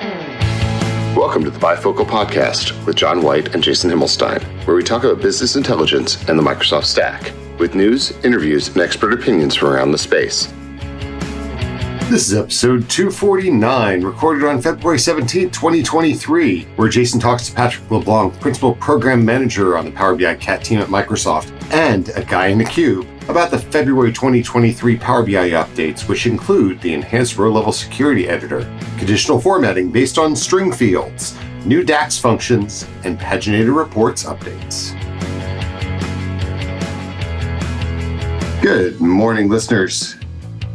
Welcome to the Bifocal Podcast with John White and Jason Himmelstein, where we talk about business intelligence and the Microsoft stack, with news, interviews, and expert opinions from around the space. This is episode 249, recorded on February 17, 2023, where Jason talks to Patrick LeBlanc, Principal Program Manager on the Power BI CAT team at Microsoft, and a guy in the cube about the February 2023 Power BI updates, which include the enhanced row level security editor, conditional formatting based on string fields, new DAX functions, and paginated reports updates. Good morning, listeners.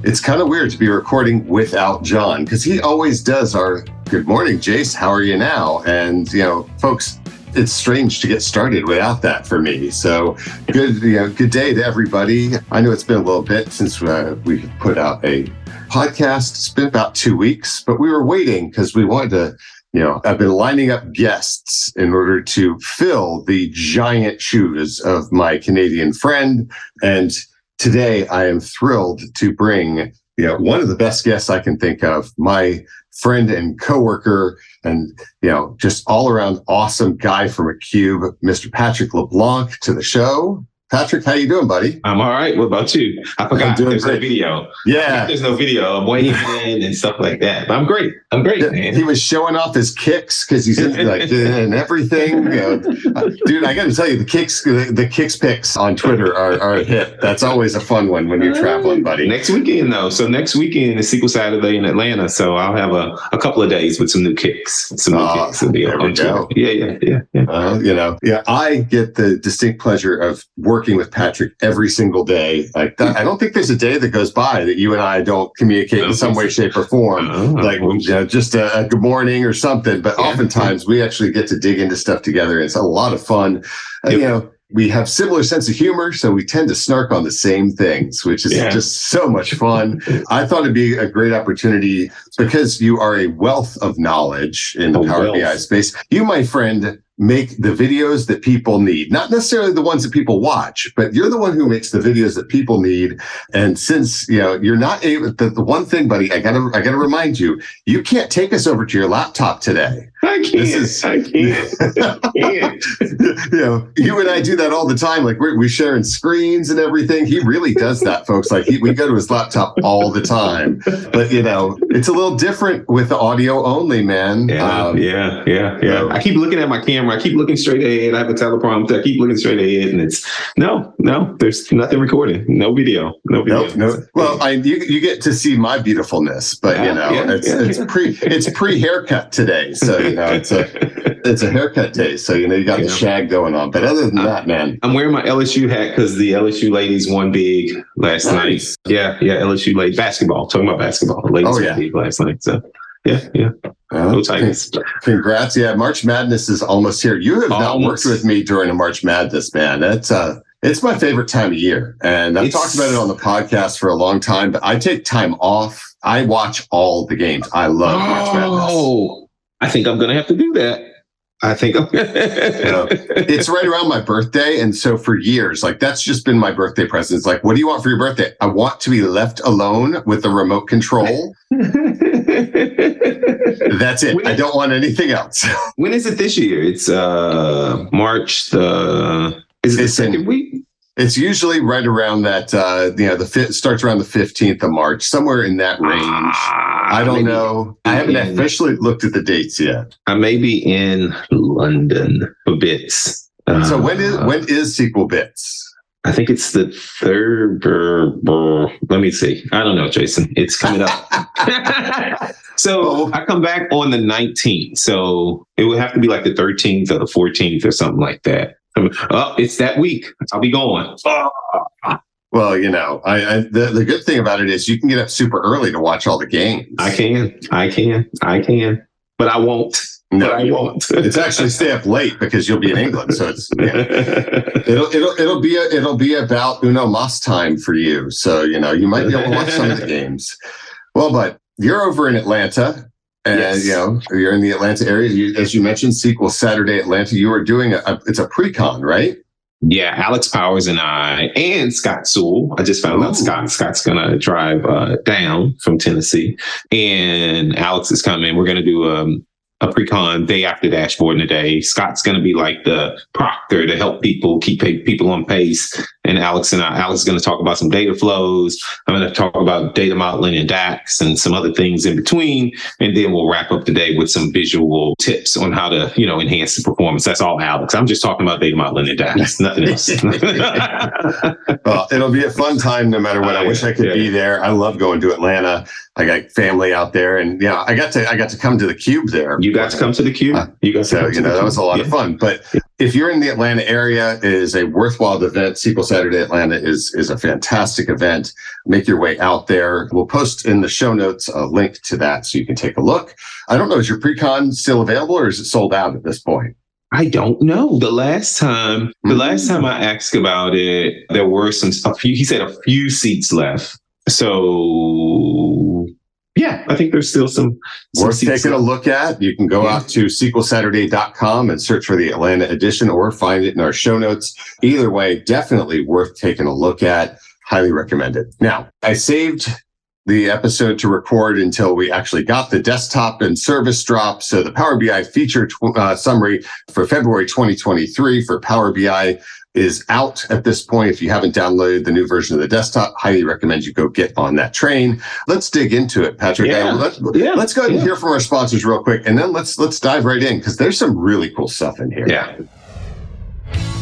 It's kind of weird to be recording without John because he always does our good morning, Jace. How are you now? And, you know, folks, it's strange to get started without that for me. So good, you know, good day to everybody. I know it's been a little bit since uh, we put out a podcast. It's been about two weeks, but we were waiting because we wanted to. You know, I've been lining up guests in order to fill the giant shoes of my Canadian friend. And today I am thrilled to bring, you know, one of the best guests I can think of, my friend and coworker and you know just all around awesome guy from a cube mr patrick leblanc to the show Patrick, how you doing, buddy? I'm all right. What about you? I forgot there's great. no video. Yeah, there's no video. I'm waiting and stuff like that. But I'm great. I'm great, man. He was showing off his kicks because he's like and everything. You know, dude, I got to tell you, the kicks, the, the kicks picks on Twitter are, are a hit. That's always a fun one when you're traveling, buddy. Next weekend though, so next weekend is SQL Saturday in Atlanta, so I'll have a, a couple of days with some new kicks. Some new uh, kicks. There we go. Yeah, yeah, yeah. yeah. Uh, you know, yeah. I get the distinct pleasure of working with Patrick every single day. Like that, I don't think there's a day that goes by that you and I don't communicate in some way, shape, or form. Uh, like you know, just a, a, good morning or something. But yeah. oftentimes we actually get to dig into stuff together. It's a lot of fun. Yep. you know, we have similar sense of humor, so we tend to snark on the same things, which is yeah. just so much fun. I thought it'd be a great opportunity because you are a wealth of knowledge in the a Power wealth. BI space. You, my friend, make the videos that people need, not necessarily the ones that people watch, but you're the one who makes the videos that people need. And since, you know, you're not able, the, the one thing, buddy, I gotta, I gotta remind you, you can't take us over to your laptop today. I can't. Is, I can't. I can't. you know, you and I do that all the time. Like we're, we sharing screens and everything. He really does that, folks. Like he, we go to his laptop all the time. But you know, it's a little different with the audio only, man. Yeah, um, yeah, yeah, yeah. I keep looking at my camera. I keep looking straight ahead. I have a teleprompter. I keep looking straight ahead, and it's no, no. There's nothing recording. No video. No video. Nope, no. Well, I you, you get to see my beautifulness, but yeah, you know, yeah, it's yeah, it's pre it's pre haircut today, so you know it's a it's a haircut day. So you know you got the shag going on. But other than that, man, I'm wearing my LSU hat because the LSU ladies won big last nice. night. Yeah, yeah, LSU ladies basketball. Talking about basketball, ladies oh, yeah. won big last night. So yeah, yeah. Uh, Congrats. Yeah, March Madness is almost here. You have almost. not worked with me during a March Madness, man. That's uh it's my favorite time of year. And I've it's, talked about it on the podcast for a long time, but I take time off. I watch all the games. I love oh, March Madness. Oh, I think I'm gonna have to do that. I think you know, it's right around my birthday. And so for years, like that's just been my birthday present. It's like, what do you want for your birthday? I want to be left alone with the remote control. that's it. When I don't want anything else. when is it this year? It's uh March the is it it's the second in, week? It's usually right around that, uh, you know, the fi- starts around the 15th of March, somewhere in that range. I don't know. I haven't in, officially looked at the dates yet. I may be in London for bits. So uh, when is when is SQL Bits? I think it's the third. Brr, brr, let me see. I don't know, Jason. It's coming up. so. I come back on the 19th. So it would have to be like the 13th or the 14th or something like that. Oh, it's that week. I'll be going. Oh. Well, you know, I, I, the the good thing about it is you can get up super early to watch all the games. I can, I can, I can, but I won't. No, I won't. it's actually stay up late because you'll be in England, so it's yeah. it'll it'll it'll be a, it'll be about Uno Mas time for you. So you know you might be able to watch some of the games. Well, but you're over in Atlanta. And yes. you know, you're in the Atlanta area. You, as you mentioned, SQL Saturday Atlanta. You are doing a, a it's a pre-con, right? Yeah, Alex Powers and I, and Scott Sewell. I just found Ooh. out Scott Scott's gonna drive uh, down from Tennessee, and Alex is coming. We're gonna do um, a pre-con day after dashboard in a day. Scott's going to be like the proctor to help people keep people on pace. And Alex and I, Alex is going to talk about some data flows. I'm going to talk about data modeling and DAX and some other things in between. And then we'll wrap up the day with some visual tips on how to, you know, enhance the performance. That's all Alex. I'm just talking about data modeling and DAX, nothing else. well, it'll be a fun time no matter what. I wish I could yeah. be there. I love going to Atlanta. I got family out there, and yeah, I got to I got to come to the Cube there. You got to come to the Cube. Uh, you got so you know that was a lot yeah. of fun. But if you're in the Atlanta area, it is a worthwhile event. SQL Saturday Atlanta is is a fantastic event. Make your way out there. We'll post in the show notes a link to that so you can take a look. I don't know, is your pre-con still available or is it sold out at this point? I don't know. The last time, the mm-hmm. last time I asked about it, there were some a few. He said a few seats left. So yeah, I think there's still some, some worth taking a look at. You can go yeah. out to SQLSaturday.com and search for the Atlanta edition or find it in our show notes. Either way, definitely worth taking a look at. Highly recommend it. Now, I saved the episode to record until we actually got the desktop and service drop. So the Power BI feature tw- uh, summary for February 2023 for Power BI is out at this point. If you haven't downloaded the new version of the desktop, highly recommend you go get on that train. Let's dig into it, Patrick. Yeah. Let's, yeah. let's go ahead and hear from our sponsors real quick, and then let's let's dive right in because there's some really cool stuff in here. Yeah.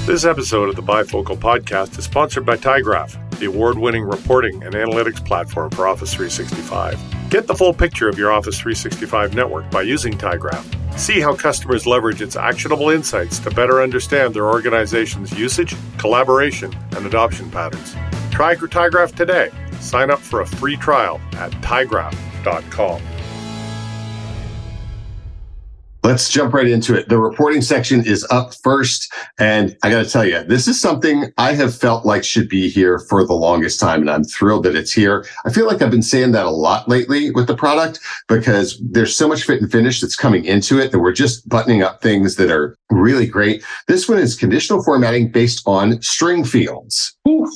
This episode of the Bifocal Podcast is sponsored by tyGraph, the award winning reporting and analytics platform for Office 365. Get the full picture of your Office 365 network by using tyGraph. See how customers leverage its actionable insights to better understand their organization's usage, collaboration, and adoption patterns. Try tyGraph today. Sign up for a free trial at tygraph.com. Let's jump right into it. The reporting section is up first. And I got to tell you, this is something I have felt like should be here for the longest time. And I'm thrilled that it's here. I feel like I've been saying that a lot lately with the product because there's so much fit and finish that's coming into it that we're just buttoning up things that are really great. This one is conditional formatting based on string fields. Ooh,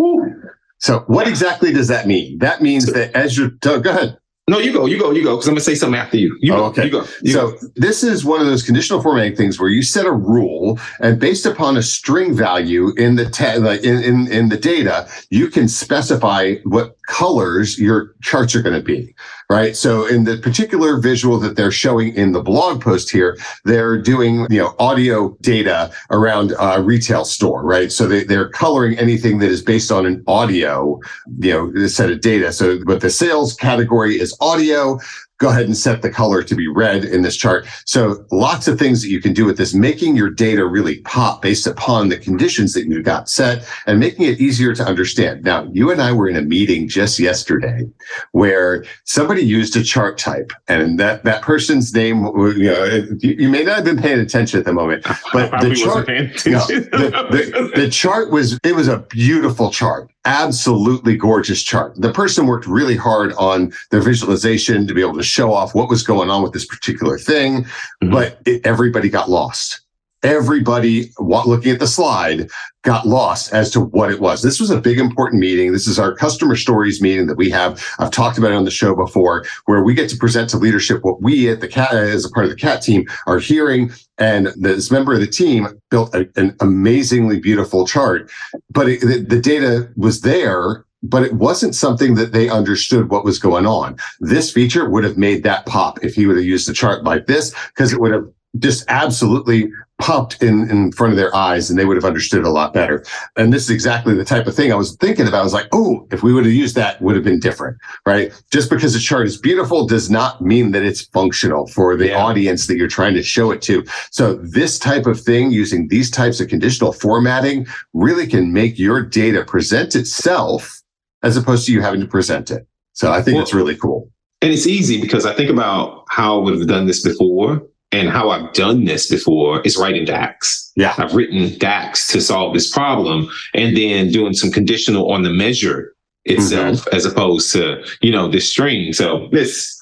ooh. So what exactly does that mean? That means that as you're, go ahead. No, you go, you go, you go, because I'm gonna say something after you. You oh, go, okay. You go. You so go. this is one of those conditional formatting things where you set a rule, and based upon a string value in the te- in, in in the data, you can specify what colors your charts are going to be right? So in the particular visual that they're showing in the blog post here, they're doing, you know, audio data around a retail store, right? So they, they're coloring anything that is based on an audio, you know, set of data. So but the sales category is audio go ahead and set the color to be red in this chart. So lots of things that you can do with this, making your data really pop based upon the conditions that you got set and making it easier to understand. Now, you and I were in a meeting just yesterday where somebody used a chart type and that, that person's name, you know, you, may not have been paying attention at the moment, but the chart, you know, the, the, the chart was, it was a beautiful chart absolutely gorgeous chart. The person worked really hard on their visualization to be able to show off what was going on with this particular thing, mm-hmm. but it, everybody got lost. Everybody looking at the slide got lost as to what it was. This was a big important meeting. This is our customer stories meeting that we have. I've talked about it on the show before, where we get to present to leadership what we at the cat as a part of the cat team are hearing. And this member of the team built a, an amazingly beautiful chart, but it, the, the data was there but it wasn't something that they understood what was going on. This feature would have made that pop if he would have used a chart like this, because it would have just absolutely popped in, in front of their eyes and they would have understood a lot better. And this is exactly the type of thing I was thinking about. I was like, oh, if we would have used that, would have been different, right? Just because the chart is beautiful does not mean that it's functional for the yeah. audience that you're trying to show it to. So this type of thing using these types of conditional formatting really can make your data present itself as opposed to you having to present it. So I think well, it's really cool. And it's easy because I think about how I would have done this before and how I've done this before is writing DAX. Yeah. I've written DAX to solve this problem and then doing some conditional on the measure itself mm-hmm. as opposed to, you know, this string. So this,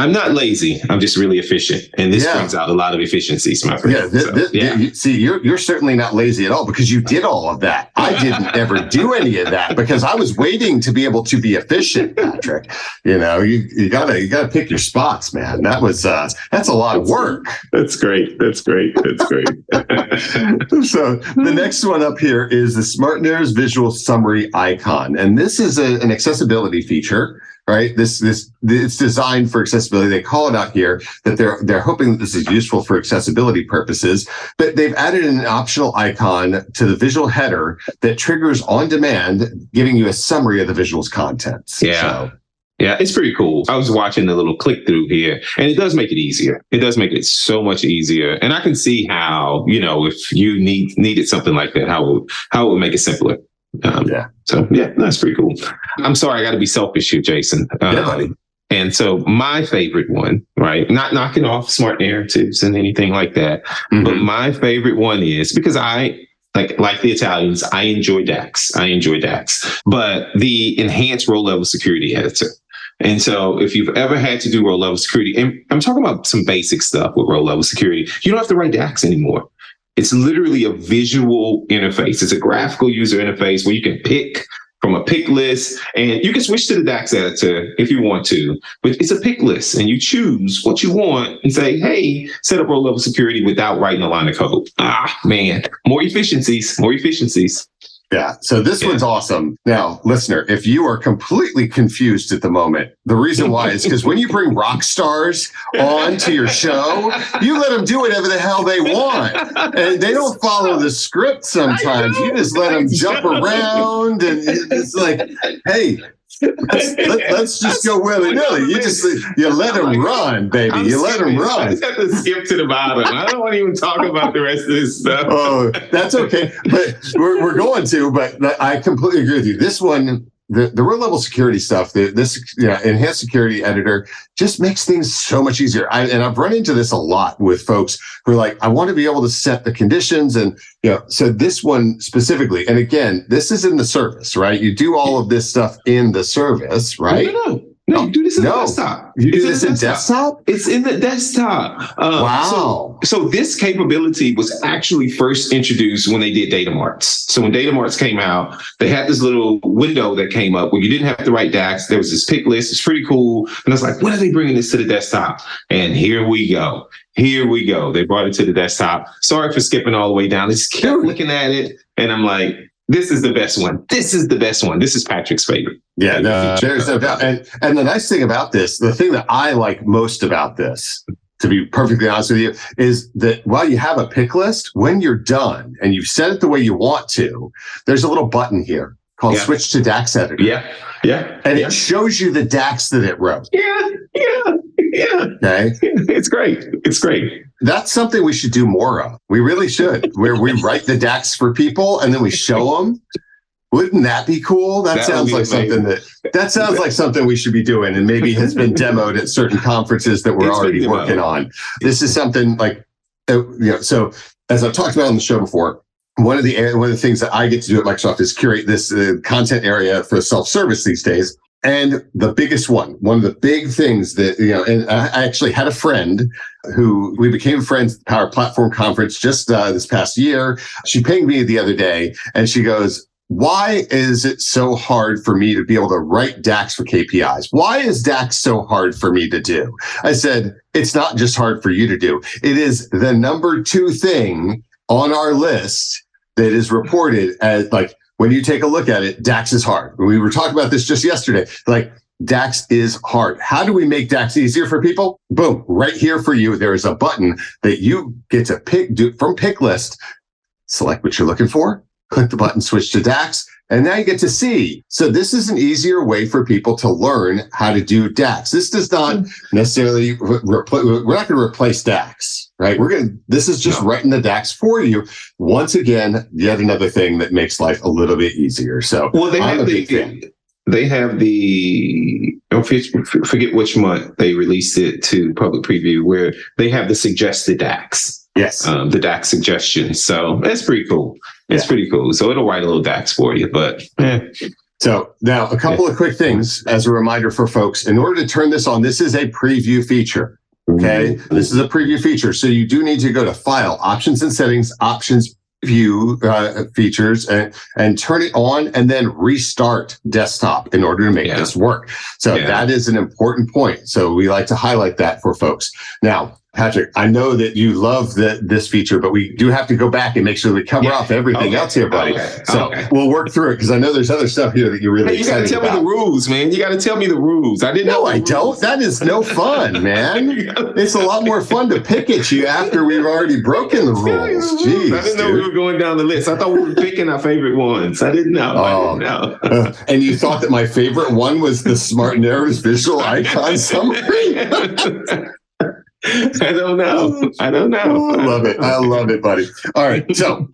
I'm not lazy. I'm just really efficient, and this Yeah. brings out a lot of efficiencies, my friend. Yeah, thi- So, thi- yeah. see, you're you're certainly not lazy at all because you did all of that. I didn't ever do any of that because I was waiting to be able to be efficient, Patrick. You know, you you gotta you gotta pick your spots, man. That was uh that's a lot of work. That's great. That's great. That's great. so the next one up here is the Smart Narratives visual summary icon, and this is a, an accessibility feature. Right. This this it's designed for accessibility. They call it out here that they're they're hoping that this is useful for accessibility purposes. But they've added an optional icon to the visual header that triggers on demand, giving you a summary of the visual's contents. Yeah. So, Yeah, it's pretty cool. I was watching the little click through here, and it does make it easier. It does make it so much easier, and I can see how you know if you need needed something like that, how it, would- how it would make it simpler. Um, Yeah. So yeah, that's pretty cool. I'm sorry, I got to be selfish here, Jason. Um, Yeah. And so my favorite one, right? Not knocking off smart narratives and anything like that, but mhm. my favorite one is because I like like the Italians, I enjoy DAX. I enjoy DAX, but the enhanced row level security editor. And so if you've ever had to do row level security, and I'm talking about some basic stuff with row level security, you don't have to write DAX anymore. It's literally a visual interface. It's a graphical user interface where you can pick from a pick list and you can switch to the DAX editor if you want to, but it's a pick list and you choose what you want and say, hey, set up row level security without writing a line of code. Ah, man, more efficiencies, more efficiencies. Yeah. So this Yeah. one's awesome. Now, listener, if you are completely confused at the moment, the reason why is because when you bring rock stars on to your show, you let them do whatever the hell they want. And they don't follow the script sometimes. You just let them jump around and it's like, hey, let's, let, us just go willy nilly. You just you let them run, baby. I'm You let them skipping. I run. just have to skip to the bottom. I don't want to even talk about the rest of this stuff. Oh, that's okay. But we're, we're going to, but I completely agree with you. This one, the, the row level security stuff, the, this know, enhanced security editor just makes things so much easier. I, and I've run into this a lot with folks who are like, I want to be able to set the conditions. And, you know, so this one specifically, and again, this is in the service, right? You do all of this stuff in the service, right? No, no, no, you do this in No. the desktop. You do It's this the in desktop? It's in the desktop. Uh, Wow. So, so this capability was actually first introduced when they did data marts. So when data marts came out, they had this little window that came up where you didn't have to write DAX. There was this pick list. It's pretty cool. And I was like, when are they bringing this to the desktop? And here we go. Here we go. They brought it to the desktop. Sorry for skipping all the way down. I just kept looking at it and I'm like, this is the best one. This is the best one. This is Patrick's favorite. Yeah, no, there's no doubt. And and the nice thing about this, the thing that I like most about this, to be perfectly honest with you, is that while you have a pick list, when you're done and you've set it the way you want to, there's a little button here called Yeah. Switch to DAX Editor. Yeah. Yeah. And yeah. it shows you the DAX that it wrote. Yeah, yeah, yeah. Okay. It's great. It's great. That's something we should do more of. We really should, where we write the DAX for people and then we show them. Wouldn't that be cool? That, That sounds like something that that sounds like something we should be doing, and maybe has been demoed at certain conferences that we're It's already working on. This is something like, uh, you know. So as I've talked about on the show before, one of the one of the things that I get to do at Microsoft is curate this uh, content area for self service these days. And the biggest one, one of the big things that, you know, and I actually had a friend who we became friends at the Power Platform Conference just uh, this past year. She pinged me the other day and she goes, why is it so hard for me to be able to write DAX for KPIs? Why is DAX so hard for me to do? I said, it's not just hard for you to do. It is the number two thing on our list that is reported as like, when you take a look at it, DAX is hard. We were talking about this just yesterday. Like DAX is hard. How do we make DAX easier for people? Boom, right here for you. There is a button that you get to pick do, from pick list. Select what you're looking for, click the button, switch to DAX, and now you get to see. So this is an easier way for people to learn how to do DAX. This does not necessarily re- repl- we're not going to replace DAX, right? We're going to, this is just No. writing the DAX for you. Once again, yet another thing that makes life a little bit easier. So Well, they I'm have a big fan. the they have the I forget forget which month they released it to public preview where they have the suggested DAX, Yes. um, the DAX suggestions. So that's pretty cool. It's Yeah. pretty cool. So it'll write a little DAX for you, but eh, So now a couple of quick things as a reminder for folks. In order to turn this on, this is a preview feature. Okay. Mm-hmm. This is a preview feature. So you do need to go to file, options and settings, options, view uh, features and, and turn it on and then restart desktop in order to make yeah. this work. So yeah. that is an important point. So we like to highlight that for folks. Now, Patrick, I know that you love the, this feature, but we do have to go back and make sure we cover yeah. off everything okay. else here, buddy. Okay. So okay. we'll work through it because I know there's other stuff here that you're really hey, you excited about. You got to tell me the rules, man. You got to tell me the rules. I didn't no, know. I don't. That is no fun, man. it's a lot more fun to pick at you after we've already broken the rules. Jeez, I didn't know dude. we were going down the list. I thought we were picking our favorite ones. I didn't know. Oh, didn't know. and you thought that my favorite one was the Smart Narratives visual icon summary? I don't know. I don't know. I love it. I love it, buddy. All right. So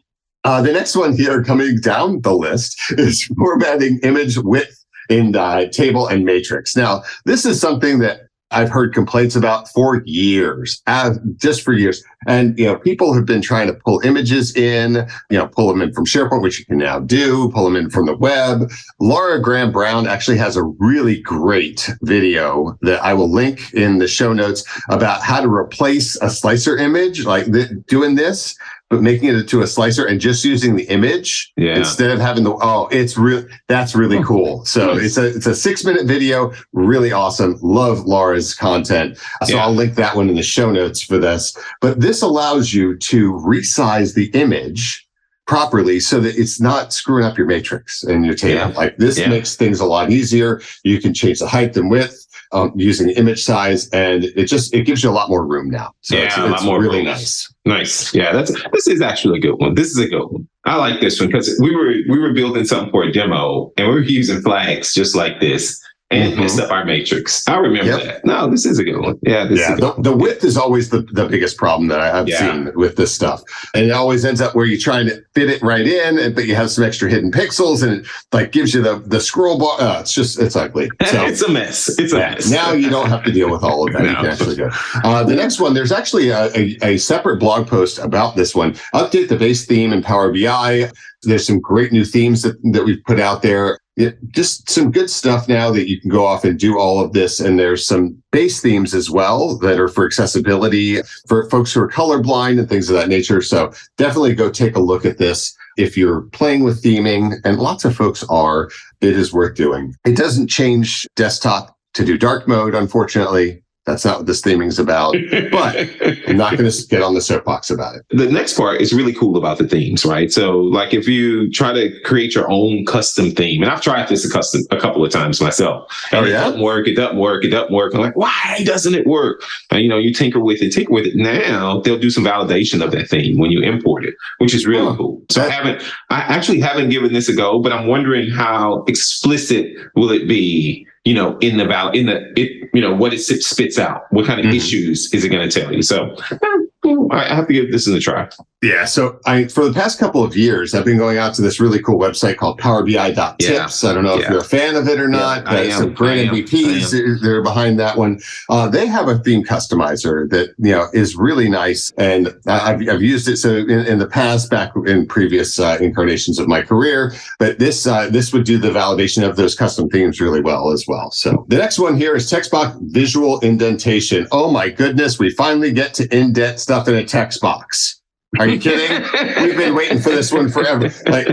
uh, the next one here coming down the list is formatting image width in uh, table and matrix. Now, this is something that I've heard complaints about for years, just for years. And, you know, people have been trying to pull images in, you know, pull them in from SharePoint, which you can now do, pull them in from the web. Laura Graham Brown actually has a really great video that I will link in the show notes about how to replace a slicer image, like th- doing this but making it into a slicer and just using the image yeah. instead of having the oh it's real that's really cool so nice. it's a it's a six minute video really awesome love laura's content so yeah. i'll link that one in the show notes for this but this allows you to resize the image properly so that it's not screwing up your matrix and your table. Yeah. Like this yeah. makes things a lot easier. You can change the height and width um, using image size, and it just it gives you a lot more room now. So yeah, it's, a lot more really room. nice. Nice. Yeah, that's this is actually a good one. This is a good one. I like this one because we were we were building something for a demo and we were using flags just like this and mm-hmm. messed up our matrix. I remember yep. that. No, this is a good one. Yeah, yeah. The, the, width is always the, the biggest problem that I, have yeah. seen with this stuff, and it always ends up where you're trying to fit it right in, and, but you have some extra hidden pixels, and it like gives you the the scroll bar. Uh, it's just it's ugly. So, it's a mess. It's a mess. Now you don't have to deal with all of that. no. You can actually go. Uh, the next one, there's actually a, a, a separate blog post about this one. Update the base theme in Power BI. There's some great new themes that, that we've put out there just some good stuff now that you can go off and do all of this. And there's some base themes as well that are for accessibility for folks who are colorblind and things of that nature. So definitely go take a look at this. If you're playing with theming, and lots of folks are, it is worth doing. It doesn't change desktop to do dark mode, unfortunately. That's not what this theming is about, but I'm not going to get on the soapbox about it. The next part is really cool about the themes, right? So, like if you try to create your own custom theme, and I've tried this a custom a couple of times myself, oh, and oh, yeah? it doesn't work, it doesn't work, it doesn't work. I'm like, why doesn't it work? And you know, you tinker with it, tinker with it. Now they'll do some validation of that theme when you import it, which is really oh, cool. So I haven't, I actually haven't given this a go, but I'm wondering how explicit will it be you know, in the val in the it, you know, what it spits out. What kind of mm-hmm. issues is it going to tell you? So I have to give this a try. Yeah. So I, for the past couple of years, I've been going out to this really cool website called PowerBI.tips. Yeah. I don't know yeah. if you're a fan of it or not. Yeah, but some great MVPs they're behind that one. Uh, they have a theme customizer that you know is really nice, and I've, I've used it so in, in, the past, back in previous uh, incarnations of my career. But this uh, this would do the validation of those custom themes really well as well. So the next one here is text box visual indentation. Oh my goodness, we finally get to indent stuff in a text box. Are you kidding? We've been waiting for this one forever. Like,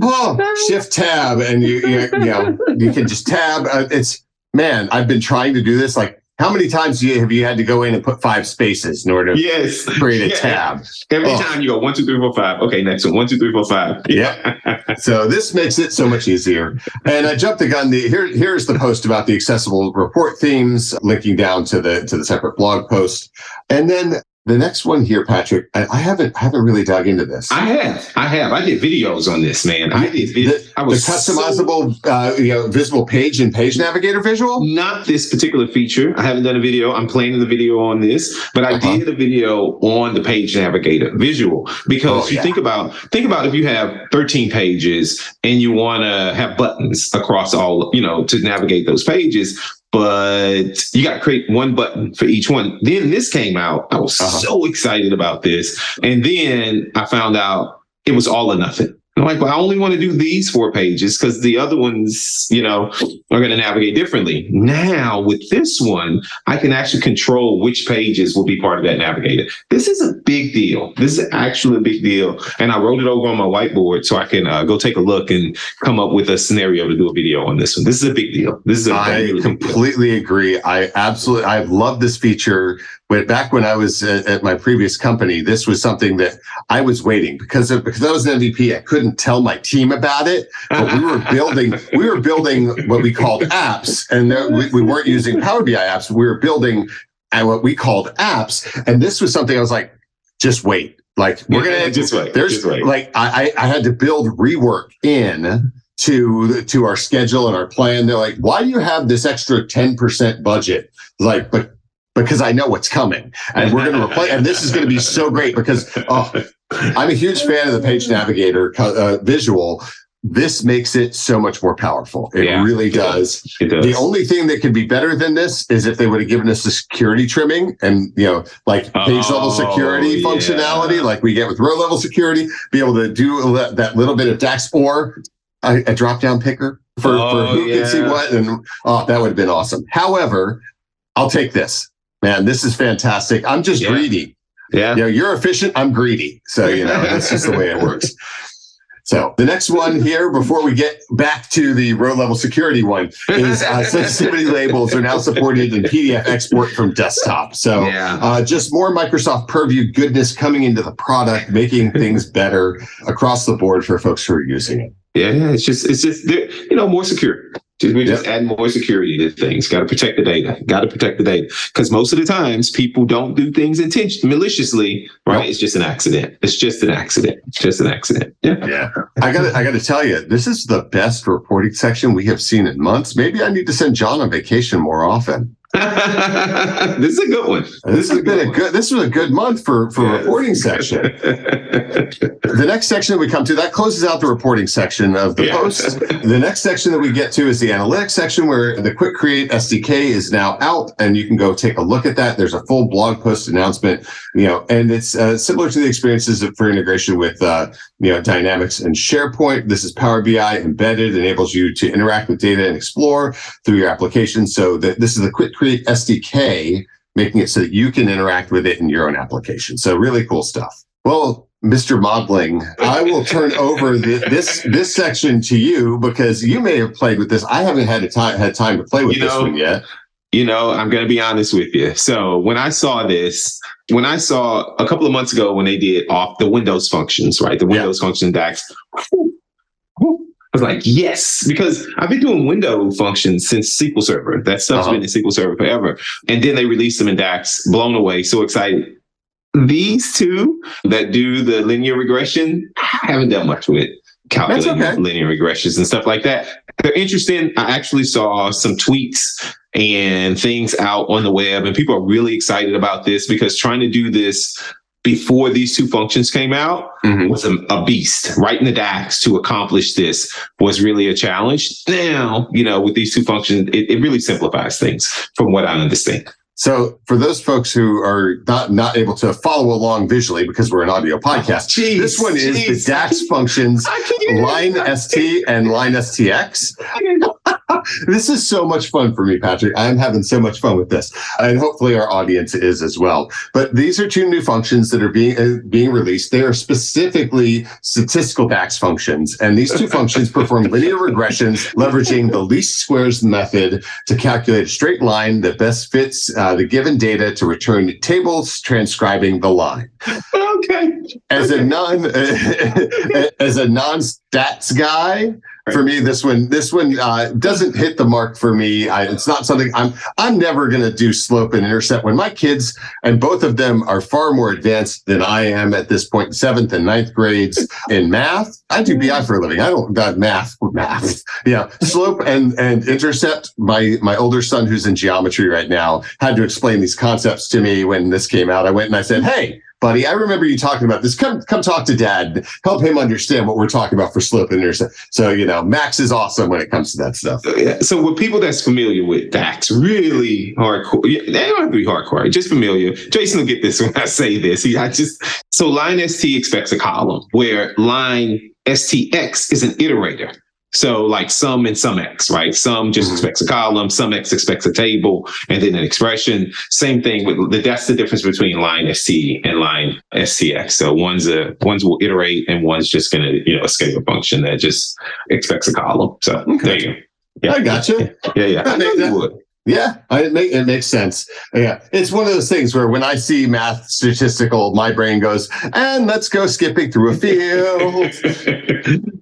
oh, shift tab, and you you, you know you can just tab. Uh, it's man, I've been trying to do this. Like, how many times you, have you had to go in and put five spaces in order to yes. create a yeah. tab? Every oh. time you go one, two, three, four, five. Okay, next one. One, two, three, four, five. Yeah. so this makes it so much easier. And I jumped the gun. The here here's the post about the accessible report themes, linking down to the to the separate blog post. And then the next one here, Patrick, I, I, haven't I haven't really dug into this. I have, I have. I did videos on this, man. I did. The, I was the customizable, so, uh, you know, visible page and page navigator visual. Not this particular feature. I haven't done a video. I'm planning the video on this, but I uh-huh. did a video on the page navigator visual because oh, you yeah. think about think about if you have 13 pages and you want to have buttons across all, you know, to navigate those pages but you got to create one button for each one. Then this came out. I was uh-huh. so excited about this. And then I found out it was all or nothing. I'm like, well, I only want to do these four pages because the other ones, you know, are going to navigate differently. Now with this one, I can actually control which pages will be part of that navigator. This is a big deal. This is actually a big deal. And I wrote it over on my whiteboard so I can uh, go take a look and come up with a scenario to do a video on this one. This is a big deal. This is a I completely agree. I absolutely, I love this feature. But back when I was at, at, my previous company, this was something that I was waiting because of, because I was an MVP. I couldn't tell my team about it, but we were building we were building what we called apps, and there, we, we weren't using Power BI apps. We were building and what we called apps, and this was something I was like, just wait. Like we're gonna just wait. There's just wait. like I I had to build rework in to to our schedule and our plan. They're like, why do you have this extra 10% budget? Like, but because I know what's coming and we're going to replace, and this is going to be so great because oh, I'm a huge fan of the page navigator uh, visual. This makes it so much more powerful. It Yeah, really does. It does. The only thing that could be better than this is if they would have given us the security trimming and you know, like page level Oh, security yeah. functionality, like we get with row level security, be able to do that little bit of DAX or a, a drop down picker for, for Oh, who can see what, and oh, that would have been awesome. However, I'll take this, man. This is fantastic. I'm just Yeah. greedy. yeah. You know, you're efficient. I'm greedy. So you know, that's just the way it works. So the next one here, before we get back to the row level security one, is uh, sensitivity labels are now supported in PDF export from desktop. So Yeah. uh, just more Microsoft Purview goodness coming into the product, making things better across the board for folks who are using it. Yeah, yeah, it's just it's just they're, you know more secure. We just add more security to things. Got to protect the data. Got to protect the data because most of the times people don't do things intentionally, maliciously. Right? Yep. It's just an accident. It's just an accident. It's just an accident. Yeah. Yeah. I got to I got to tell you, this is the best reporting section we have seen in months. Maybe I need to send John on vacation more often. this is a good one. This has been a good this was a good month for for Yeah. reporting section. The next section that we come to that closes out the reporting section of the Yeah. post. The next section that we get to is the analytics section where the Quick Create SDK is now out and you can go take a look at that. There's a full blog post announcement, you know, and it's uh, similar to the experiences of- for integration with, uh, you know, Dynamics and SharePoint. This is Power BI embedded, enables you to interact with data and explore through your application. So that this is the Quick Create SDK, making it so that you can interact with it in your own application. So really cool stuff. Well, Mr. Modeling, I will turn over the, this this section to you because you may have played with this. I haven't had a time had time to play with You this know, one yet. you know, I'm going to be honest with you. So when I saw this, when I saw a couple of months ago when they did off the Windows functions, right? The Yeah. Windows function DAX. I was like, yes, because I've been doing window functions since SQL Server. That stuff's Uh-huh. been in SQL Server forever. And then they released them in DAX, blown away, so excited. These two that do the linear regression, I haven't done much with calculating okay. linear regressions and stuff like that. They're interesting. I actually saw some tweets and things out on the web, and people are really excited about this because trying to do this before these two functions came out Mhm. was a, a beast. Writing the DAX to accomplish this was really a challenge. Now, you know, with these two functions, it, it really simplifies things from what I understand. So for those folks who are not not able to follow along visually because we're an audio podcast, Jeez, this one is jeez. the DAX functions line ST and LINESTX. This is so much fun for me, Patrick. I'm having so much fun with this, and hopefully our audience is as well. But these are two new functions that are being uh, being released. They are specifically statistical DAX functions, and these two functions perform linear regressions, leveraging the least squares method to calculate a straight line that best fits uh, the given data to return tables transcribing the line okay. as a non as a non stats guy for me this one this one uh, doesn't hit the mark for me. I, it's not something i'm i'm never going to do slope and intercept when my kids and both of them are far more advanced than i am at this point seventh and ninth grades in math. I do bi for a living. I don't got math math. Yeah. Slope and and intercept. My my older son who's in geometry right now had to explain these concepts to me when this came out. I went and i said hey buddy, I remember you talking about this. Come, come talk to dad. Help him understand what we're talking about for slope and intercept. So, you know, Max is awesome when it comes to that stuff. So, yeah, so with people that's familiar with DAX, really hardcore, they don't have to be hardcore, just familiar. Jason will get this when I say this. He, I just so LINEST expects a column where line STX is an iterator. So like sum and SUMX, right? Sum just mm-hmm. expects a column, SUMX expects a table, and then an expression. Same thing with the, that's the difference between LINEST and line STX. So one's a one's will iterate and one's just gonna, you know, escape a function that just expects a column. So okay. there you go. Yeah. I got you. Yeah, yeah. I know you would. Yeah, it, make, it makes sense. Yeah, it's one of those things where when I see math statistical, my brain goes, and let's go skipping through a field.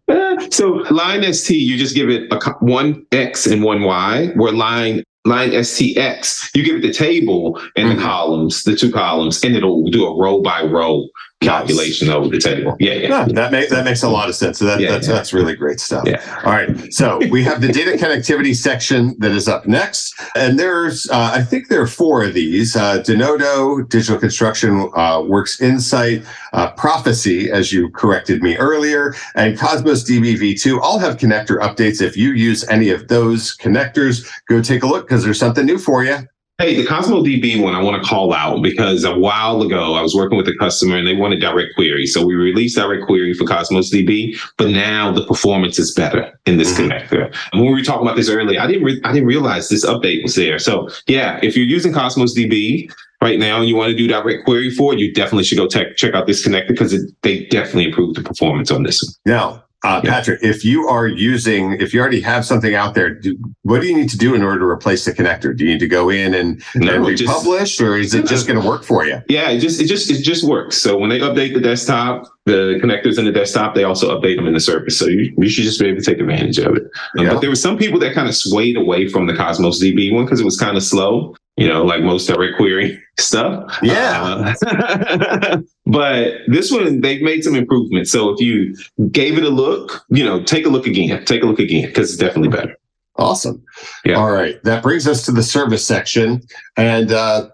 so LINEST, you just give it a, one X and one Y, where line LINESTX, you give it the table and mm-hmm. the columns, the two columns, and it'll do a row by row calculation over the table. Yeah, yeah. yeah that makes that makes a lot of sense. So that, yeah, that's yeah. that's really great stuff. Yeah. All right. So we have the data connectivity section that is up next, and there's uh, I think there are four of these: uh, Denodo, Digital Construction, uh, Works Insight, uh, Profisee, as you corrected me earlier, and Cosmos DB v2. All have connector updates. If you use any of those connectors, go take a look because there's something new for you. Hey, the Cosmos DB one I want to call out because a while ago I was working with a customer and they wanted direct query. So we released direct query for Cosmos DB, but now the performance is better in this mm-hmm. connector. And when we were talking about this earlier, I didn't re- I didn't realize this update was there. So yeah, if you're using Cosmos DB right now and you want to do direct query for it, you definitely should go check check out this connector because they definitely improved the performance on this one. Now, uh, yeah. Patrick, if you are using, if you already have something out there, do, what do you need to do in order to replace the connector? Do you need to go in and, no, and republish, just, or is it just going to work for you? Yeah, it just it just it just works. So when they update the desktop, the connectors in the desktop, they also update them in the service. So you, you should just be able to take advantage of it. Um, yeah. But there were some people that kind of swayed away from the Cosmos DB one because it was kind of slow you know, like most direct query stuff. Yeah. Uh, but this one, they've made some improvements. So if you gave it a look, you know, take a look again, take a look again, because it's definitely better. Awesome. Yeah. All right. That brings us to the service section. And uh,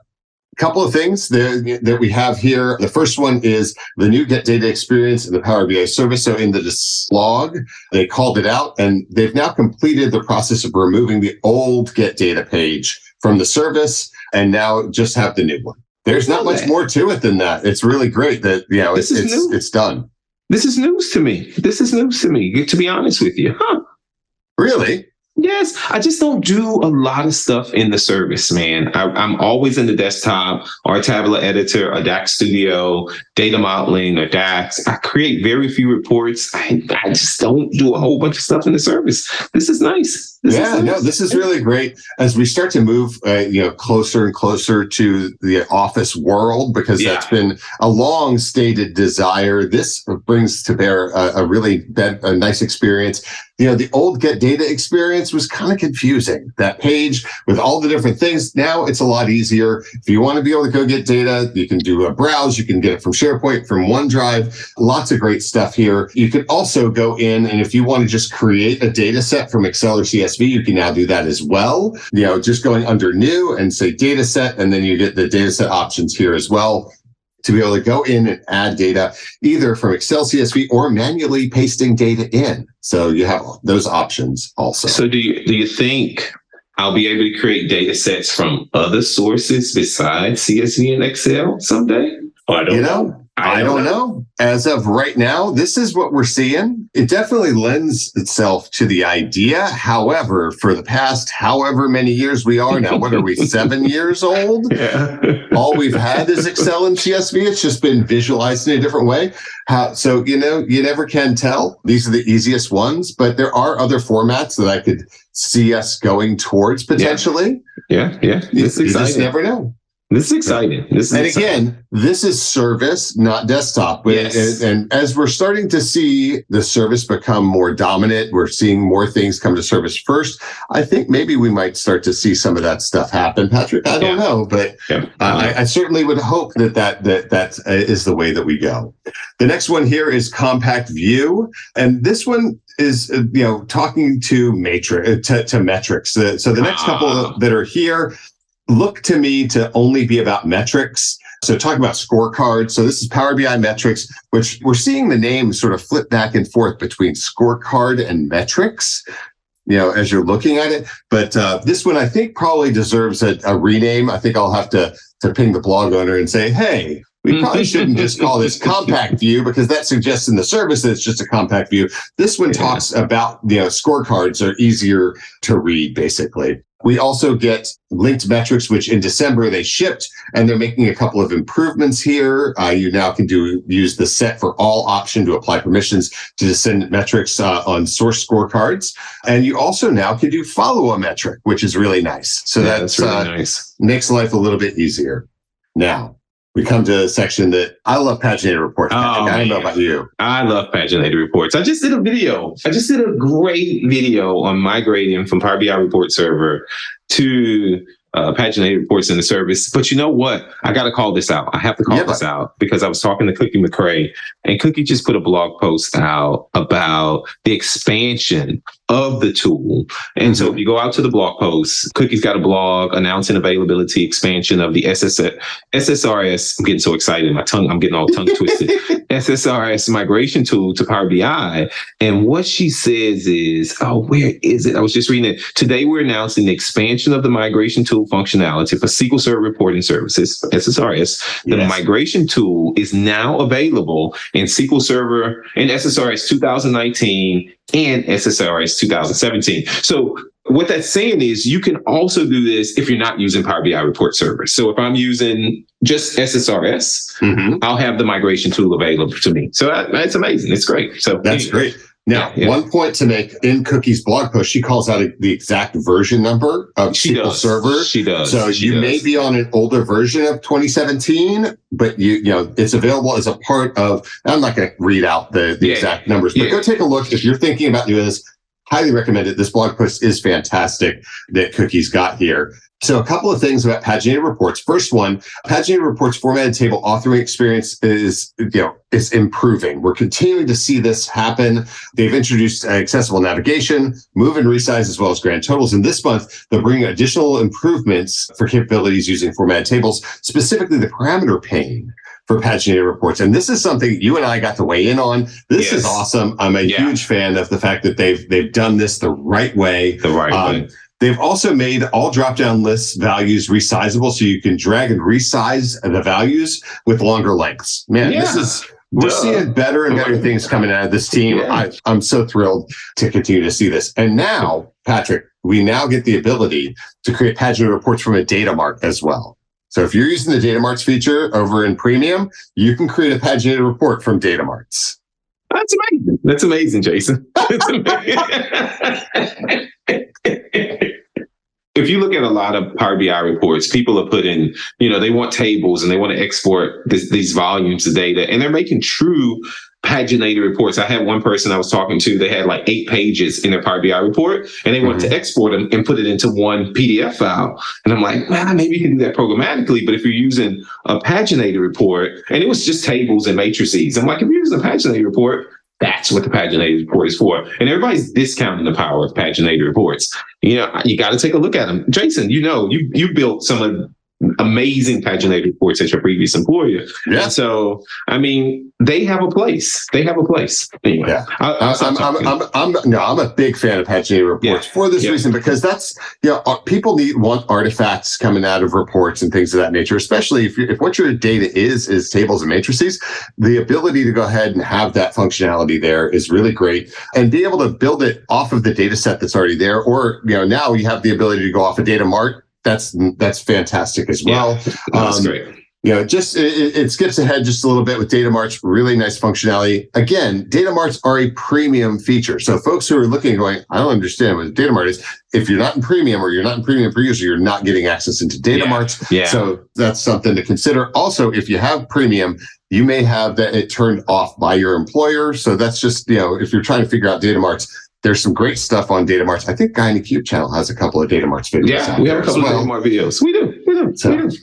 a couple of things that, that we have here. The first one is the new Get Data experience in the Power BI service. So in the slog, they called it out and they've now completed the process of removing the old Get Data page from the service and now just have the new one. There's not much more to it than that. It's really great that you know it's it's, it's done. This is news to me. This is news to me. To be honest with you, huh? Really? Yes, I just don't do a lot of stuff in the service, man. I, am always in the desktop or Tabular Editor or DAX Studio, data modeling or DAX. I create very few reports. I, I just don't do a whole bunch of stuff in the service. This is nice. This yeah, is no, this is really great as we start to move, uh, you know, closer and closer to the office world because yeah. that's been a long stated desire. This brings to bear a, a really a nice experience you know, the old get data experience was kind of confusing. That page with all the different things. Now it's a lot easier. If you want to be able to go get data, you can do a browse. You can get it from SharePoint, from OneDrive. Lots of great stuff here. You can also go in and if you want to just create a data set from Excel or CSV, you can now do that as well. You know, just going under new and say data set, and then you get the data set options here as well to be able to go in and add data either from Excel CSV or manually pasting data in. So you have those options also. So do you do you think I'll be able to create data sets from other sources besides CSV and Excel someday? Oh, I don't you know. know. I, don't know. As of right now, this is what we're seeing. It definitely lends itself to the idea. However, for the past however many years we are now, what are we, seven years old? Yeah. All we've had is Excel and CSV. It's just been visualized in a different way. How, so, you know, you never can tell. These are the easiest ones, but there are other formats that I could see us going towards potentially. Yeah, yeah. yeah. You, you just never know. This is exciting. This is and exciting. again, this is service, not desktop. Yes. And, and, as we're starting to see the service become more dominant, we're seeing more things come to service first. I think maybe we might start to see some of that stuff happen, Patrick. I don't yeah. know, but yeah. I, I, certainly would hope that that that that is the way that we go. The next one here is compact view, and this one is uh, you know talking to matrix uh, to, to metrics. Uh, so the next couple ah. that are here look to me to only be about metrics. So talk about scorecards. So this is Power BI metrics, which we're seeing the name sort of flip back and forth between scorecard and metrics. You know, as you're looking at it, but uh, this one I think probably deserves a, a rename. I think I'll have to to ping the blog owner and say, "Hey, we probably shouldn't just call this compact view because that suggests in the service that it's just a compact view. This one talks about, you know, scorecards are easier to read, basically. We also get linked metrics, which in December they shipped, and they're making a couple of improvements here. Uh, you now can do use the set for all option to apply permissions to descendant metrics uh, on source scorecards, and you also now can do follow a metric, which is really nice. So Yeah, that's, that's really uh, nice. makes life a little bit easier. Now we come to a section that I love paginated reports. Oh, I don't know about you. I love paginated reports. I just did a video. I just did a great video on migrating from Power BI report server to uh, paginated reports in the service. But you know what? I got to call this out. I have to call Yeah, this out because I was talking to Cookie McCray, and Cookie just put a blog post out about the expansion of the tool. And so if you go out to the blog post, Cookie's got a blog announcing availability expansion of the SS- SSRS. I'm getting so excited. My tongue, I'm getting all tongue twisted. SSRS migration tool to Power BI. And what she says is, oh, where is it? I was just reading it. Today, we're announcing the expansion of the migration tool functionality for SQL Server reporting services, SSRS. The Yes. migration tool is now available in SQL Server in SSRS 2019 and SSRS 2017. So what that's saying is you can also do this if you're not using Power BI report server. So if I'm using just SSRS, Mhm. I'll have the migration tool available to me. So that, that's amazing. It's great. So That's great. Now, Yeah, yeah. one point to make in Cookie's blog post, she calls out the exact version number of She SQL does. Server. She does. So She you does. may be on an older version of 2017, but you you know it's available as a part of. I'm not going to read out the, the Yeah, exact numbers, but go take a look if you're thinking about doing this. Highly recommend it. This blog post is fantastic that Cookie's got here. So a couple of things about paginated reports. First one, paginated reports formatted table authoring experience is, you know, is improving. We're continuing to see this happen. They've introduced uh, accessible navigation, move and resize, as well as grand totals. And this month, they're bringing additional improvements for capabilities using formatted tables, specifically the parameter pane for paginated reports. And this is something you and I got to weigh in on. This is awesome. I'm a Yeah. huge fan of the fact that they've they've done this the right way. the right Um, way. They've also made all drop-down lists values resizable, so you can drag and resize the values with longer lengths. Man, this Yeah. is we're Duh. seeing better and better things coming out of this team. Yeah. I, I'm so thrilled to continue to see this. And now, Patrick, we now get the ability to create paginated reports from a data mart as well. So if you're using the data marts feature over in premium, you can create a paginated report from data marts. That's amazing. That's amazing, Jason. That's amazing. if you look at a lot of Power BI reports, people are putting, you know, they want tables and they want to export this, these volumes of data, and they're making true paginated reports. I had one person I was talking to, they had like eight pages in their Power BI report, and they wanted to mm-hmm. export them and put it into one PDF file. And I'm like, nah, maybe you can do that programmatically. But if you're using a paginated report, and it was just tables and matrices, I'm like, if you're using a paginated report, that's what the paginated report is for. And everybody's discounting the power of paginated reports. You know, you got to take a look at them. Jason, you know, you you built some of amazing paginated reports at your previous employer. Yeah. And so, I mean, they have a place. They have a place. Anyway, Yeah. I, I- I'm, I'm, I'm, I'm, no, I'm a big fan of paginated reports Yeah. for this Yeah. reason because that's you know uh, people need want artifacts coming out of reports and things of that nature. Especially if if what your data is is tables and matrices, the ability to go ahead and have that functionality there is really great, and be able to build it off of the data set that's already there, or you know now you have the ability to go off a data mart. That's that's fantastic as well. that's Um, great. you know, just it, it- skips ahead just a little bit with data marts. Really nice functionality. Again, data marts are a premium feature. So folks who are looking going, I don't understand what data mart is. If you're not in premium or you're not in premium per user, you're not getting access into data Yeah. marts. Yeah. So that's something to consider. Also, if you have premium, you may have that it turned off by your employer. So that's just, you know, if you're trying to figure out data marts, there's some great stuff on data marts. I think Guy in the Cube channel has a couple of data marts videos. yeah, we have a couple well. of more videos. We do. We do. So- we do.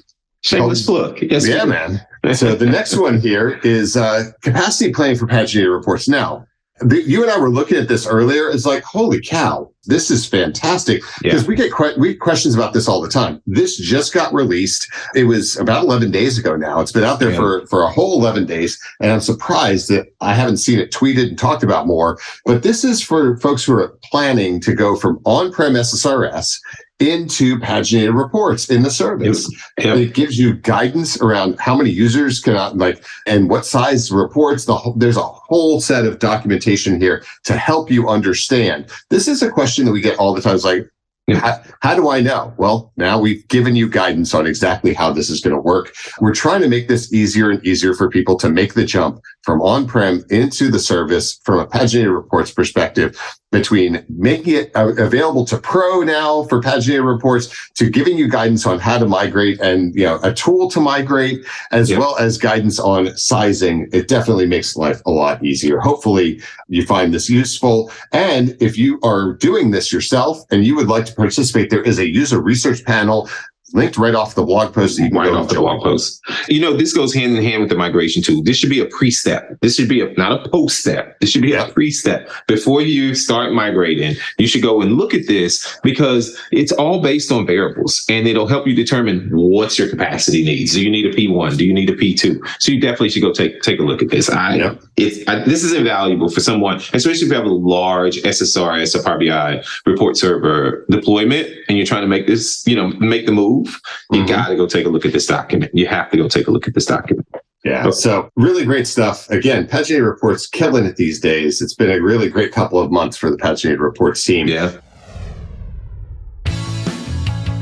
Shameless plug. Yes, yeah, man. So the next one here is uh, capacity planning for paginated reports. Now, the, you and I were looking at this earlier. It's like, holy cow, this is fantastic because we get que- we get questions about this all the time. This just got released. It was about 11 days ago now. It's been out there Yeah. for for a whole 11 days, and I'm surprised that I haven't seen it tweeted and talked about more. But this is for folks who are planning to go from on-prem SSRS into paginated reports in the service. Yep. Yep. It gives you guidance around how many users can uh, like and what size reports. The whole, there's a whole set of documentation here to help you understand. This is a question that we get all the time. It's like, yeah. How, how, do I know? Well, now we've given you guidance on exactly how this is going to work. We're trying to make this easier and easier for people to make the jump from on-prem into the service from a paginated reports perspective between making it uh, available to pro now for paginated reports to giving you guidance on how to migrate and you know a tool to migrate as yeah. well as guidance on sizing. It definitely makes life a lot easier. Hopefully you find this useful. And if you are doing this yourself and you would like to participate there is a user research panel linked right off the blog post. You right off the blog post. You know, this goes hand in hand with the migration tool. This should be a pre-step. This should be a, not a post step. This should be a pre-step. Before you start migrating, you should go and look at this because it's all based on variables and it'll help you determine what's your capacity needs. Do you need a P1? Do you need a P2? So you definitely should go take, take a look at this. I, it's, I, this is invaluable for someone, especially if you have a large SSRS or Power BI report server deployment and you're trying to make this, you know, make the move move, you mm-hmm. got to go take a look at this document. You have to go take a look at this document. Yeah. So really great stuff. Again, Paginated Reports killing it these days. It's been a really great couple of months for the Paginated Reports team. Yeah.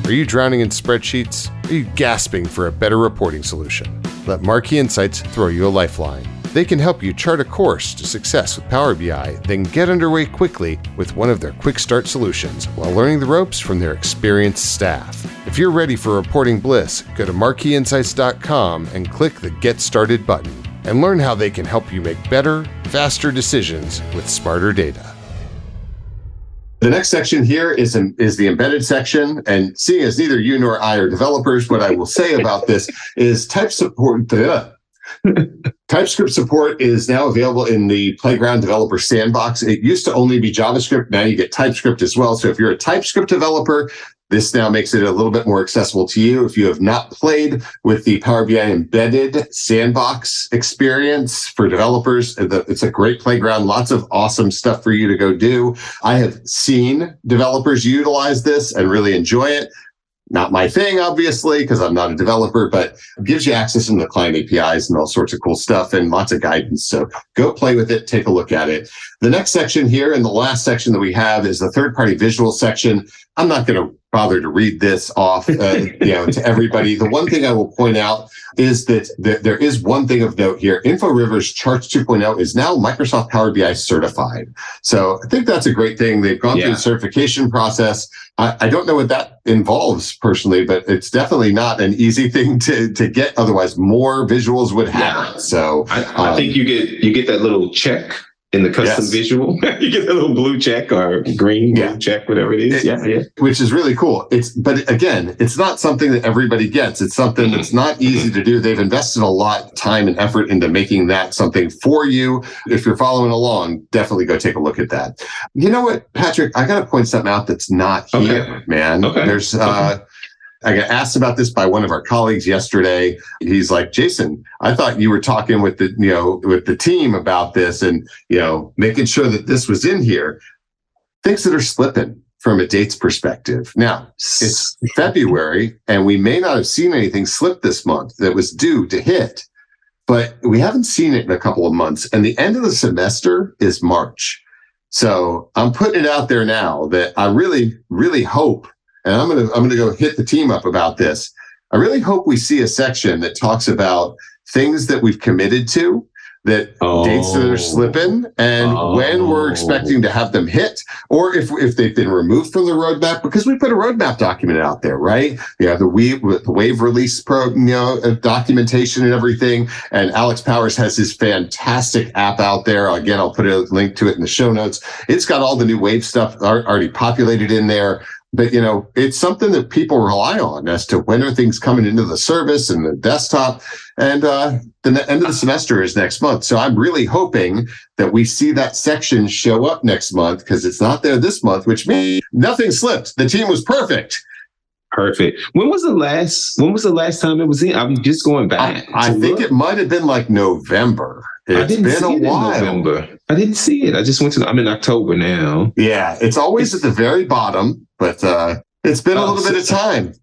Are you drowning in spreadsheets? Are you gasping for a better reporting solution? Let Marquee Insights throw you a lifeline. They can help you chart a course to success with Power BI, then get underway quickly with one of their quick start solutions while learning the ropes from their experienced staff. If you're ready for reporting bliss, go to marqueeinsights.com and click the Get Started button and learn how they can help you make better, faster decisions with smarter data. The next section here is, is the embedded section. And seeing as neither you nor I are developers, what I will say about this is type support. Ugh, TypeScript support is now available in the Playground Developer Sandbox. It used to only be JavaScript. Now you get TypeScript as well. So if you're a TypeScript developer, this now makes it a little bit more accessible to you. If you have not played with the Power BI embedded sandbox experience for developers, uh, it's a great playground. Lots of awesome stuff for you to go do. I have seen developers utilize this and really enjoy it not my thing, obviously, because I'm not a developer, but gives you access into the client APIs and all sorts of cool stuff and lots of guidance. So go play with it, take a look at it. The next section here and the last section that we have is the third party visual section. I'm not going to bother to read this off, uh, you know, to everybody. The one thing I will point out is that th- there is one thing of note here. InfoRivers Charts 2.0 is now Microsoft Power BI certified. So I think that's a great thing. They've gone yeah. through the certification process. I, I, don't know what that involves personally, but it's definitely not an easy thing to, to get. Otherwise, more visuals would happen. Yeah. So I, I um, think you get you get that little check in the custom yes. visual. you get a little blue check or green yeah. check, whatever it is. It, yeah, yeah. Which is really cool. It's but again, it's not something that everybody gets. It's something that's not easy to do. They've invested a lot of time and effort into making that something for you. If you're following along, definitely go take a look at that. You know what, Patrick? I gotta point something out that's not here, okay. man. Okay. There's uh okay I got asked about this by one of our colleagues yesterday. He's like, Jason, I thought you were talking with the, you know, with the team about this and, you know, making sure that this was in here. Things that are slipping from a dates perspective. Now, it's February and we may not have seen anything slip this month that was due to hit, but we haven't seen it in a couple of months. And the end of the semester is March. So I'm putting it out there now that I really, really hope and I'm gonna I'm gonna go hit the team up about this. I really hope we see a section that talks about things that we've committed to, that oh. dates that are slipping, and oh. when we're expecting to have them hit, or if if they've been removed from the roadmap because we put a roadmap document out there, right? Yeah, the wave the wave release pro, you know, uh, documentation and everything. And Alex Powers has his fantastic app out there. Again, I'll put a link to it in the show notes. It's got all the new wave stuff already populated in there but you know it's something that people rely on as to when are things coming into the service and the desktop. And uh, the end of the semester is next month. So i'm really hoping that we see that section show up next month because it's not there this month which means nothing slipped. The team was perfect Perfect. When was the last? When was the last time it was in? I'm just going back. I, I think it might have been like November. It's I didn't been see a it while. In November. I didn't see it. I just went to. I'm in October now. Yeah, it's always it's, at the very bottom, but uh It's been a oh, little bit of time.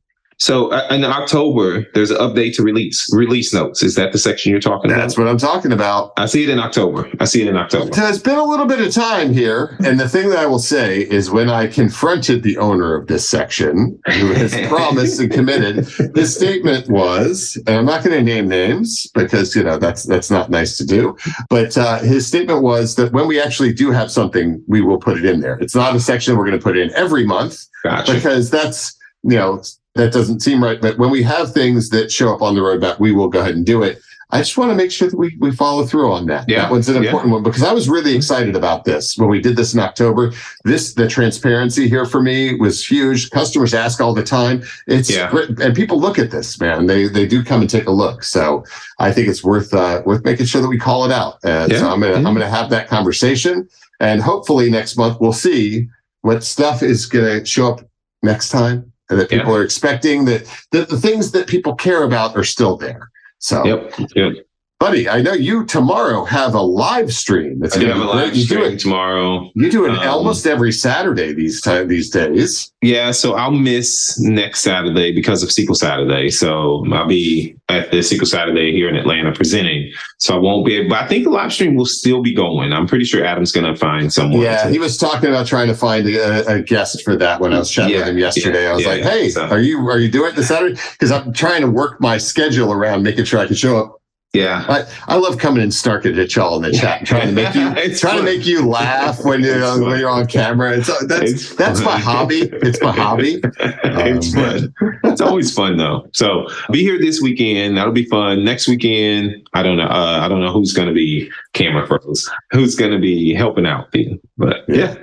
So uh, in October, there's an update to release release notes. Is that the section you're talking That's about? That's what I'm talking about. I see it in October. I see it in October. So it's been a little bit of time here, and the thing that I will say is when I confronted the owner of this section, who has promised and committed, his statement was, and I'm not going to name names because you know that's that's not nice to do, but uh, his statement was that when we actually do have something, we will put it in there. It's not a section we're going to put in every month gotcha. because that's you know that doesn't seem right. But when we have things that show up on the roadmap, we will go ahead and do it. I just want to make sure that we, we follow through on that. Yeah. That one's an important yeah. one because I was really excited about this when we did this in October. This, the transparency here for me was huge. Customers ask all the time. It's yeah. great. And people look at this, man. They, they do come and take a look. So I think it's worth, uh, worth making sure that we call it out. And yeah. so I'm going to, I'm going to have that conversation and hopefully next month we'll see what stuff is going to show up next time and that people yeah. are expecting that, that the things that people care about are still there. So, yep. Yep buddy, I know you tomorrow have a live stream. It's going to be a live you stream it, tomorrow. You do it um, almost every Saturday these time these days. Yeah, so I'll miss next Saturday because of SQL Saturday. So I'll be at the SQL Saturday here in Atlanta presenting. So I won't be able, but I think the live stream will still be going. I'm pretty sure Adam's going to find someone. Yeah, to, he was talking about trying to find a, a, guest for that when I was chatting yeah, with him yesterday. Yeah, I was yeah, like, "Hey, so. are you are you doing it this Saturday?" Because I'm trying to work my schedule around making sure I can show up yeah, I, I love coming and snarking at y'all in the chat, trying to make you trying to make you laugh when you're on, when you're on camera. It's that's it's that's my hobby. It's my hobby. it's um, fun. It's always fun though. So be here this weekend. That'll be fun. Next weekend, I don't know. Uh, I don't know who's going to be camera pros. Who's going to be helping out? But yeah. yeah.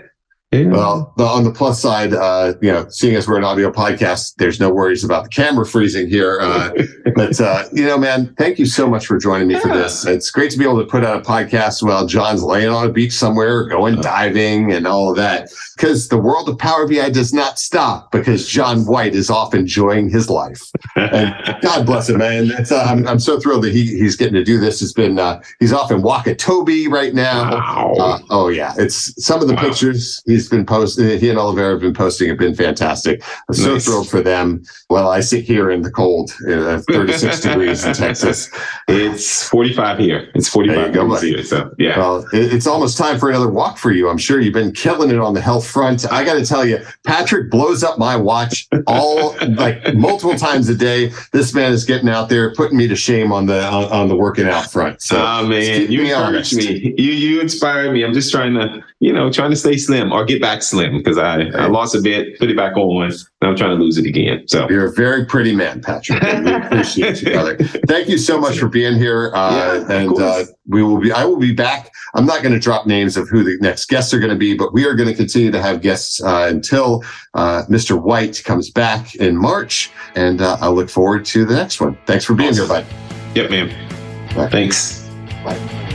Yeah. Well, the, on the plus side, uh, you know, seeing as we're an audio podcast, there's no worries about the camera freezing here. Uh, but uh, you know, man, thank you so much for joining me yeah. for this. It's great to be able to put out a podcast while John's laying on a beach somewhere, going diving, and all of that. Because the world of Power BI does not stop because John White is off enjoying his life. And God bless him, man. Uh, I'm, I'm so thrilled that he he's getting to do this. It's been uh, he's off in Wakatobi right now. Wow. Uh, oh yeah, it's some of the wow. pictures he's been posting. He and Oliveira have been posting have been fantastic. I'm so thrilled for them. Well, I sit here in the cold, uh, 36 degrees in Texas. It's 45 here. It's 45 go, degrees here. So yeah. Well, it's almost time for another walk for you. I'm sure you've been killing it on the health front. I got to tell you, Patrick blows up my watch all like multiple times a day. This man is getting out there, putting me to shame on the on, on the working out front. So, oh man, you encourage me. You you inspire me. I'm just trying to you know trying to stay slim or get back slim because I, I lost a bit, put it back on. And I'm trying to lose it again. So you're a very pretty man, Patrick. We appreciate you, brother. Thank you so much for being here. Uh, yeah, and uh, we will be. I will be back. I'm not going to drop names of who the next guests are going to be, but we are going to continue to have guests uh, until uh, Mr. White comes back in March, and uh, I look forward to the next one. Thanks for being awesome. here, bud. Yep, man. Bye. Thanks. Bye.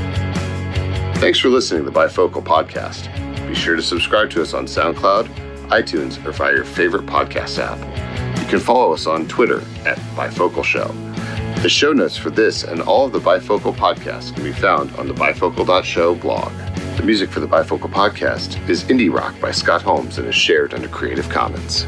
Thanks for listening to the Bifocal Podcast. Be sure to subscribe to us on SoundCloud, iTunes, or via your favorite podcast app. You can follow us on Twitter at Bifocal Show. The show notes for this and all of the Bifocal podcasts can be found on the bifocal.show blog. The music for the Bifocal podcast is Indie Rock by Scott Holmes and is shared under Creative Commons.